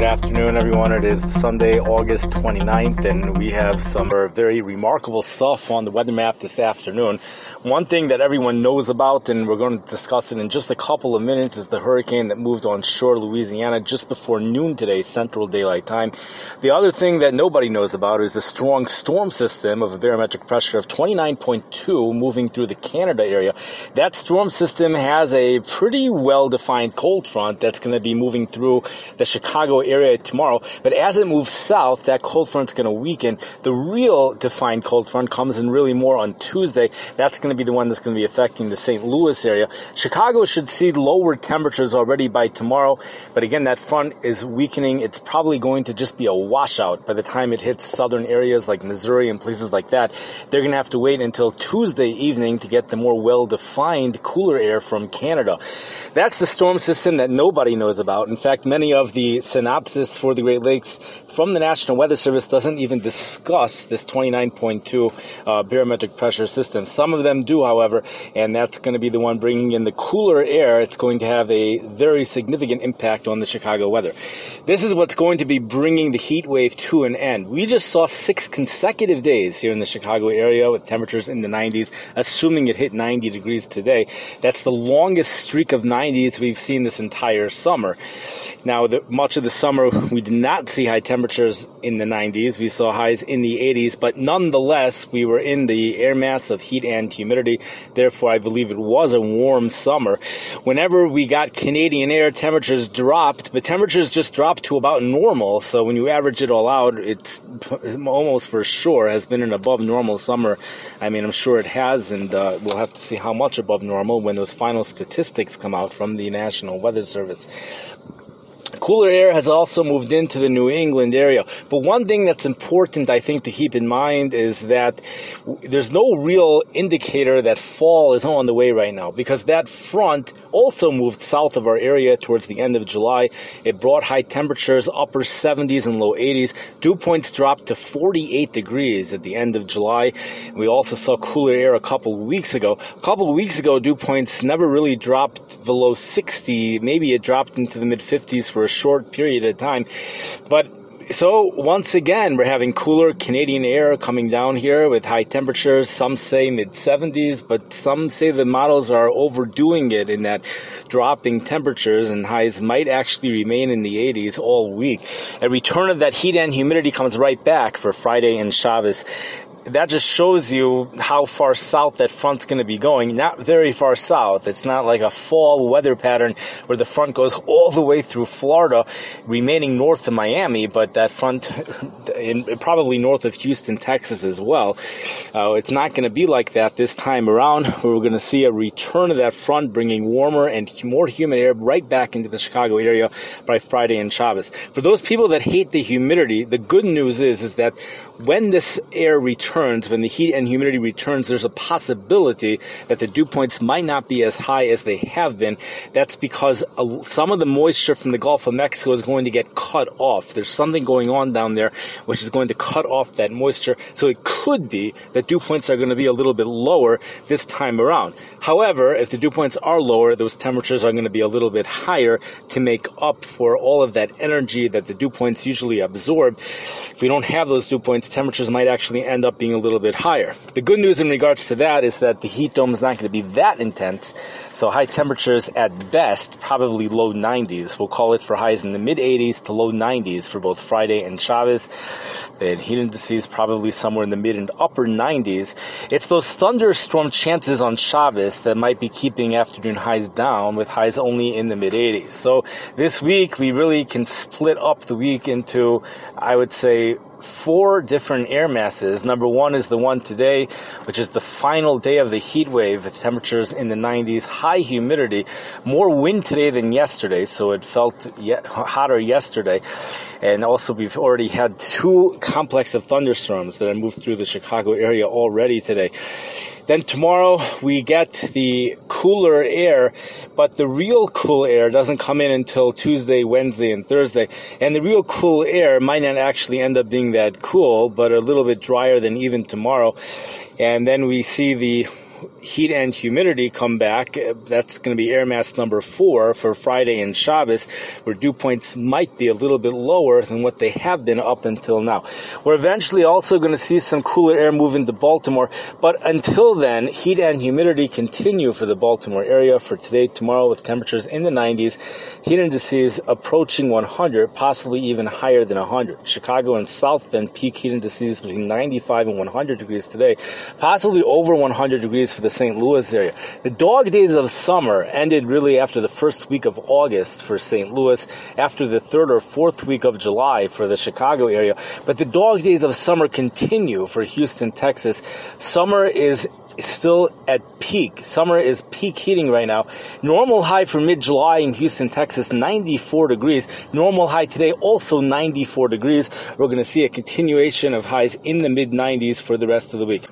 Good afternoon, everyone. It is Sunday, August 29th, and we have some very remarkable stuff on the weather map this afternoon. One thing that everyone knows about, and we're going to discuss it in just a couple of minutes, is the hurricane that moved on shore Louisiana just before noon today, Central Daylight Time. The other thing that nobody knows about is the strong storm system of a barometric pressure of 29.2 moving through the Canada area. That storm system has a pretty well defined cold front that's going to be moving through the Chicago area tomorrow. But as it moves south, that cold front's going to weaken. The real defined cold front comes in really more on Tuesday. That's going to be the one that's going to be affecting the St. Louis area. Chicago should see lower temperatures already by tomorrow. But again, that front is weakening. It's probably going to just be a washout by the time it hits southern areas like Missouri and places like that. They're going to have to wait until Tuesday evening to get the more well defined cooler air from Canada. That's the storm system that nobody knows about. In fact, many of the synopsis for the Great Lakes from the National Weather Service doesn't even discuss this 29.2 uh, barometric pressure system. Some of them do, however, and that's going to be the one bringing in the cooler air. It's going to have a very significant impact on the Chicago weather. This is what's going to be bringing the heat wave to an end. We just saw six consecutive days here in the Chicago area with temperatures in the 90s, assuming it hit 90 degrees today. That's the longest streak of 90s we've seen this entire summer. Now, the, much of the summer, we did not see high temperatures in the 90s. We saw highs in the 80s, but nonetheless, we were in the air mass of heat and humidity. Therefore, I believe it was a warm summer. Whenever we got Canadian air, temperatures dropped, but temperatures just dropped to about normal. So when you average it all out, it's almost for sure has been an above normal summer. I mean, I'm sure it has, and uh, we'll have to see how much above normal when those final statistics come out from the National Weather Service. Cooler air has also moved into the New England area. But one thing that's important, I think, to keep in mind is that there's no real indicator that fall is on the way right now because that front also moved south of our area towards the end of July. It brought high temperatures, upper 70s and low 80s. Dew points dropped to 48 degrees at the end of July. We also saw cooler air a couple weeks ago. A couple weeks ago, dew points never really dropped below 60. Maybe it dropped into the mid 50s for a short period of time. But so once again, we're having cooler Canadian air coming down here with high temperatures. Some say mid 70s, but some say the models are overdoing it in that dropping temperatures and highs might actually remain in the 80s all week. A return of that heat and humidity comes right back for Friday and Shabbos that just shows you how far south that front's going to be going. Not very far south. It's not like a fall weather pattern where the front goes all the way through Florida, remaining north of Miami, but that front, probably north of Houston, Texas as well. Uh, it's not going to be like that this time around. We're going to see a return of that front, bringing warmer and more humid air right back into the Chicago area by Friday and Shabbos. For those people that hate the humidity, the good news is is that when this air returns, when the heat and humidity returns, there's a possibility that the dew points might not be as high as they have been. That's because some of the moisture from the Gulf of Mexico is going to get cut off. There's something going on down there which is going to cut off that moisture. So it could be that dew points are going to be a little bit lower this time around. However, if the dew points are lower, those temperatures are going to be a little bit higher to make up for all of that energy that the dew points usually absorb. If we don't have those dew points, temperatures might actually end up being a little bit higher. The good news in regards to that is that the heat dome is not going to be that intense. So high temperatures at best, probably low 90s. We'll call it for highs in the mid 80s to low 90s for both Friday and Shabbos. The heat indices probably somewhere in the mid and upper 90s. It's those thunderstorm chances on Shabbos that might be keeping afternoon highs down with highs only in the mid 80s. So this week we really can split up the week into, I would say, four different air masses. Number one is the one today, which is the final day of the heat wave with temperatures in the 90s, high humidity, more wind today than yesterday, so it felt yet hotter yesterday. And also, we've already had two complex of thunderstorms that have moved through the Chicago area already today. Then tomorrow we get the cooler air, but the real cool air doesn't come in until Tuesday, Wednesday, and Thursday. And the real cool air might not actually end up being that cool, but a little bit drier than even tomorrow. And then we see the heat and humidity come back. Eh, that's going to be air mass number four for Friday and Shabbos, where dew points might be a little bit lower than what they have been up until now. We're eventually also going to see some cooler air move into Baltimore, but until then, heat and humidity continue for the Baltimore area for today, tomorrow, with temperatures in the 90s, heat indices approaching 100, possibly even higher than 100. Chicago and South Bend peak heat indices between 95 and 100 degrees today, possibly over 100 degrees for the St. Louis area. The dog days of summer ended really after the first week of August for St. Louis, after the third or fourth week of July for the Chicago area. But the dog days of summer continue for Houston, Texas. Summer is still at peak. Summer is peak heating right now. Normal high for mid-July in Houston, Texas, 94 degrees. Normal high today, also 94 degrees. We're going to see a continuation of highs in the mid 90s for the rest of the week.